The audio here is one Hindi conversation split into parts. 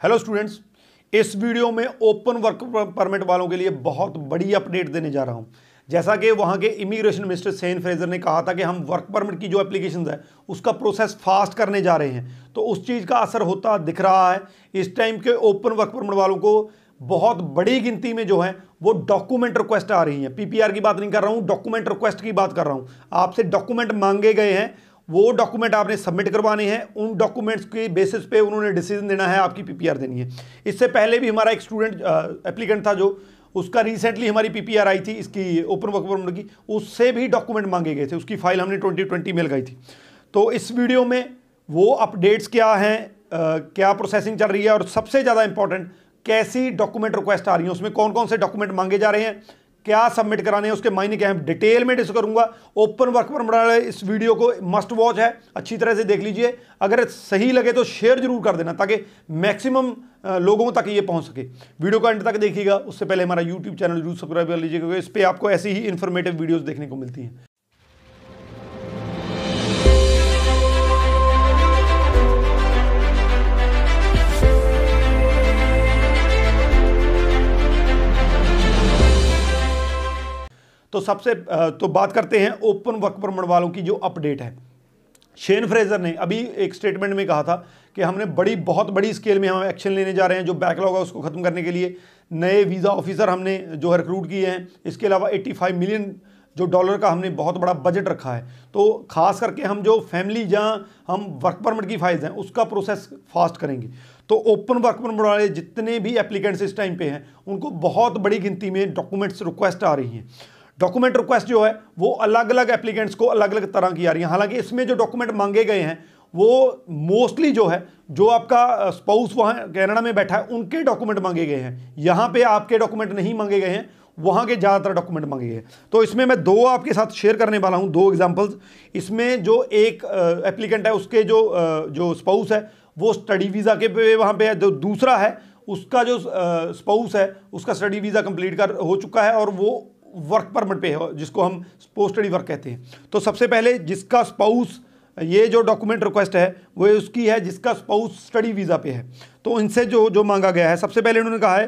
हेलो स्टूडेंट्स इस वीडियो में ओपन वर्क परमिट वालों के लिए बहुत बड़ी अपडेट देने जा रहा हूँ। जैसा कि वहाँ के इमिग्रेशन मिनिस्टर सेन फ्रेजर ने कहा था कि हम वर्क परमिट की जो एप्लीकेशन है, उसका प्रोसेस फास्ट करने जा रहे हैं। तो उस चीज़ का असर होता दिख रहा है। इस टाइम के ओपन वर्क परमिट वालों को बहुत बड़ी गिनती में जो है, वो डॉक्यूमेंट रिक्वेस्ट आ रही है। पीपीआर की बात नहीं कर रहा हूँ डॉक्यूमेंट रिक्वेस्ट की बात कर रहा हूँ। आपसे डॉक्यूमेंट मांगे गए हैं वो डॉक्यूमेंट आपने सबमिट करवाने हैं, उन डॉक्यूमेंट्स के बेसिस पे उन्होंने डिसीज़न देना है, आपकी पीपीआर देनी है। इससे पहले भी हमारा एक स्टूडेंट एप्लीकेंट था जो, उसका रिसेंटली हमारी पीपीआर आई थी, इसकी ओपन वर्क परमिट की, उससे भी डॉक्यूमेंट मांगे गए थे, उसकी फ़ाइल हमने ट्वेंटी ट्वेंटी में लगाई थी। तो इस वीडियो में वो अपडेट्स क्या हैं क्या प्रोसेसिंग चल रही है, और सबसे ज़्यादा इंपॉर्टेंट कैसी डॉक्यूमेंट रिक्वेस्ट आ रही है, उसमें कौन कौन से डॉक्यूमेंट मांगे जा रहे हैं क्या सबमिट कराने हैं, उसके मायने क्या है डिटेल में डिस्कस करूँगा। ओपन वर्क पर इस वीडियो को मस्ट वॉच है, अच्छी तरह से देख लीजिए। अगर सही लगे तो शेयर ज़रूर कर देना, ताकि मैक्सिमम लोगों तक ये पहुँच सके। वीडियो का एंड तक देखिएगा, उससे पहले हमारा यूट्यूब चैनल ज़रूर सब्सक्राइब कर लीजिए क्योंकि इस पर आपको ऐसी ही इन्फॉर्मेटिव वीडियोज़ देखने को मिलती हैं। तो सबसे तो बात करते हैं ओपन वर्क परमिट वालों की जो अपडेट है। शेन फ्रेजर ने अभी एक स्टेटमेंट में कहा था कि हमने बड़ी, बहुत बड़ी स्केल में हम एक्शन लेने जा रहे हैं जो बैकलॉग है उसको ख़त्म करने के लिए। नए वीज़ा ऑफिसर हमने जो है रिक्रूट किए हैं, इसके अलावा 85 मिलियन जो डॉलर का हमने बहुत बड़ा बजट रखा है। तो खास करके हम जो फैमिली जहाँ हम वर्क परमिट की फाइल्स हैं, उसका प्रोसेस फास्ट करेंगे। तो ओपन वर्क परमिट वाले जितने भी एप्लीकेंट्स इस टाइम पे हैं, उनको बहुत बड़ी गिनती में डॉक्यूमेंट्स रिक्वेस्ट आ रही हैं। डॉक्यूमेंट रिक्वेस्ट जो है, वो अलग अलग एप्लीकेंट्स को अलग अलग तरह की आ रही है। हालाँकि इसमें जो डॉक्यूमेंट मांगे गए हैं, वो मोस्टली जो है, जो आपका स्पाउस वहाँ कैनेडा में बैठा है, उनके डॉक्यूमेंट मांगे गए हैं। यहाँ पे आपके डॉक्यूमेंट नहीं मांगे गए हैं, वहाँ के ज़्यादातर डॉक्यूमेंट मांगे गए तो इसमें मैं दो आपके साथ शेयर करने वाला हूँ, दो एग्जाम्पल्स इसमें जो एक एप्लीकेंट है, उसके जो जो स्पाउस है, वो स्टडी वीज़ा के पे वहाँ पे है। जो दूसरा है, उसका जो स्पाउस है, उसका स्टडी वीज़ा कंप्लीट कर, हो चुका है और वो वर्क परमिट पे है, जिसको हम पोस्ट स्टडी वर्क कहते हैं। तो सबसे पहले जिसका स्पाउस ये जो डॉक्यूमेंट रिक्वेस्ट है, वो उसकी है जिसका स्पाउस स्टडी वीज़ा पे है। तो इनसे जो जो मांगा गया है, सबसे पहले उन्होंने कहा है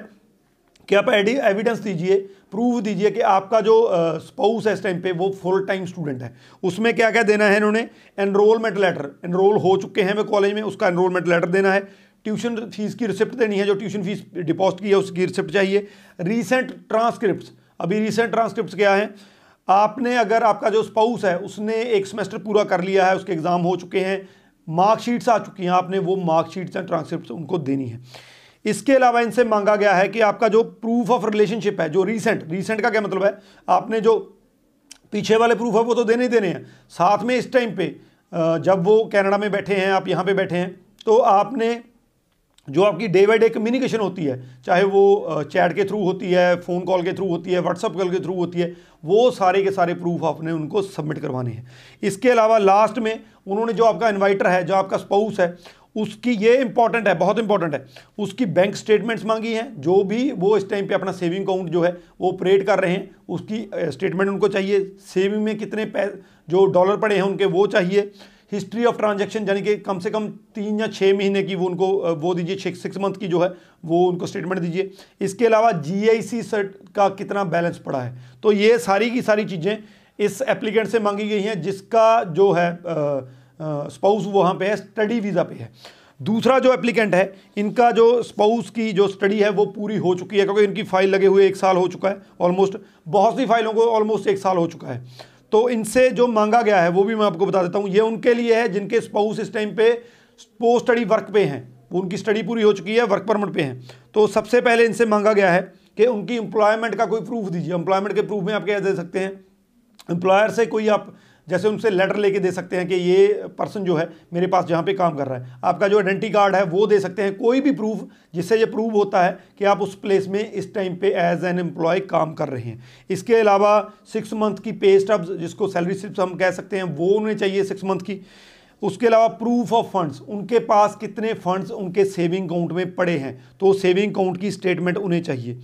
कि आप एडी एविडेंस दीजिए प्रूफ दीजिए कि आपका जो स्पाउस है इस टाइम पे, वो फुल टाइम स्टूडेंट है। उसमें क्या क्या देना है इन्होंने? एनरोलमेंट लेटर एनरोल हो चुके हैं वे कॉलेज में, उसका एनरोलमेंट लेटर देना है। ट्यूशन फ़ीस की रिसिप्ट देनी है, जो ट्यूशन फ़ीस डिपॉजिट की है, उसकी रिसिप्ट चाहिए। रीसेंट ट्रांसक्रिप्ट अभी रिसेंट ट्रांसक्रिप्ट क्या है? आपने अगर आपका जो स्पाउस है, उसने एक सेमेस्टर पूरा कर लिया है, उसके एग्ज़ाम हो चुके हैं मार्कशीट्स आ चुकी हैं आपने, वो मार्कशीट्स एंड ट्रांसक्रिप्ट उनको देनी है। इसके अलावा इनसे मांगा गया है कि आपका जो प्रूफ ऑफ़ रिलेशनशिप है, जो रीसेंट रीसेंट का क्या मतलब है? आपने जो पीछे वाले प्रूफ है, वो तो देने ही देने हैं। साथ में इस टाइम पे जब वो कनाडा में बैठे हैं, आप यहाँ पे बैठे हैं तो आपने जो आपकी डे बाई डे कम्युनिकेशन होती है, चाहे वो चैट के थ्रू होती है फ़ोन कॉल के थ्रू होती है व्हाट्सअप कॉल के थ्रू होती है, वो सारे के सारे प्रूफ आपने उनको सबमिट करवाने हैं। इसके अलावा लास्ट में उन्होंने जो आपका इन्वाइटर है, जो आपका स्पाउस है, उसकी ये इंपॉर्टेंट है, बहुत इंपॉर्टेंट है, उसकी बैंक स्टेटमेंट्स मांगी हैं, जो भी वो इस टाइम पे अपना सेविंग अकाउंट जो है, वो ऑपरेट कर रहे हैं, उसकी स्टेटमेंट उनको चाहिए सेविंग में कितने जो डॉलर पड़े हैं उनके, वो चाहिए हिस्ट्री ऑफ़ ट्रांजेक्शन यानी कि कम से कम तीन या छः महीने की वो उनको वो दीजिए सिक्स मंथ की जो है, वो उनको स्टेटमेंट दीजिए। इसके अलावा जी सेट का कितना बैलेंस पड़ा है? तो ये सारी की सारी चीज़ें इस एप्लीकेंट से मांगी गई हैं, जिसका जो है स्पाउस वहाँ पे है स्टडी वीज़ा पे है। दूसरा जो एप्लीकेंट है, इनका जो स्पाउस की जो स्टडी है, वो पूरी हो चुकी है, क्योंकि इनकी फ़ाइल लगे हुए एक साल हो चुका है ऑलमोस्ट बहुत सी फाइलों को ऑलमोस्ट एक साल हो चुका है। तो इनसे जो मांगा गया है, वो भी मैं आपको बता देता हूँ, ये उनके लिए है, जिनके स्पाउस इस टाइम पे पोस्ट स्टडी वर्क पे हैं। उनकी स्टडी पूरी हो चुकी है वर्क परमिट पे हैं। तो सबसे पहले इनसे मांगा गया है कि उनकी एम्प्लॉयमेंट का कोई प्रूफ दीजिए। एम्प्लॉयमेंट के प्रूफ में आप क्या दे सकते हैं? एम्प्लॉयर से कोई आप जैसे उनसे लेटर लेके दे सकते हैं कि ये पर्सन जो है मेरे पास जहाँ पे काम कर रहा है। आपका जो आइडेंटी कार्ड है, वो दे सकते हैं। कोई भी प्रूफ जिससे ये प्रूव होता है कि आप उस प्लेस में इस टाइम पे एज एन एम्प्लॉय काम कर रहे हैं। इसके अलावा सिक्स मंथ की पे स्टब्स जिसको सैलरी स्लिप्स हम कह सकते हैं, वो उन्हें चाहिए सिक्स मंथ की। उसके अलावा प्रूफ ऑफ़ फंड्स उनके पास कितने फंड्स उनके सेविंग अकाउंट में पड़े हैं? तो सेविंग अकाउंट की स्टेटमेंट उन्हें चाहिए।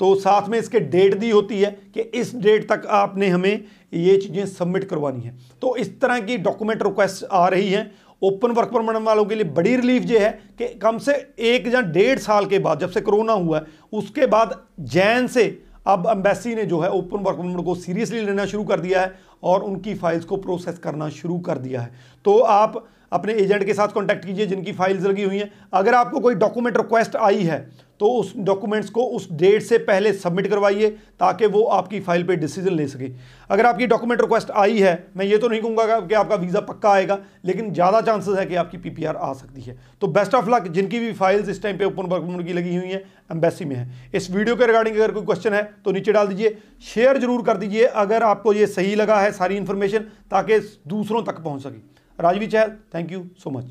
तो साथ में इसके डेट दी होती है कि इस डेट तक आपने हमें ये चीज़ें सबमिट करवानी है। तो इस तरह की डॉक्यूमेंट रिक्वेस्ट आ रही हैं। ओपन वर्क परमिट वालों के लिए बड़ी रिलीफ ये है कि कम से एक या डेढ़ साल के बाद जब से कोरोना हुआ है, उसके बाद जैन से अब एम्बेसी ने जो है ओपन वर्क परमिट को सीरियसली लेना शुरू कर दिया है और उनकी फाइल्स को प्रोसेस करना शुरू कर दिया है। तो आप अपने एजेंट के साथ कांटेक्ट कीजिए जिनकी फाइल्स लगी हुई हैं। अगर आपको कोई डॉक्यूमेंट रिक्वेस्ट आई है तो उस डॉक्यूमेंट्स को उस डेट से पहले सबमिट करवाइए, ताकि वो आपकी फ़ाइल पे डिसीज़न ले सके। अगर आपकी डॉक्यूमेंट रिक्वेस्ट आई है, मैं ये तो नहीं कहूँगा कि आपका वीज़ा पक्का आएगा, लेकिन ज़्यादा चांसेस है कि आपकी पीपीआर आ सकती है। तो बेस्ट ऑफ़ लक जिनकी भी फाइल्स इस टाइम पे ओपन वर्क की लगी हुई हैं एम्बेसी में है। इस वीडियो के रिगार्डिंग अगर कोई क्वेश्चन है तो नीचे डाल दीजिए। शेयर ज़रूर कर दीजिए, अगर आपको ये सही लगा है सारी इन्फॉर्मेशन ताकि दूसरों तक पहुँच सके। Rajvi Chahal thank you so much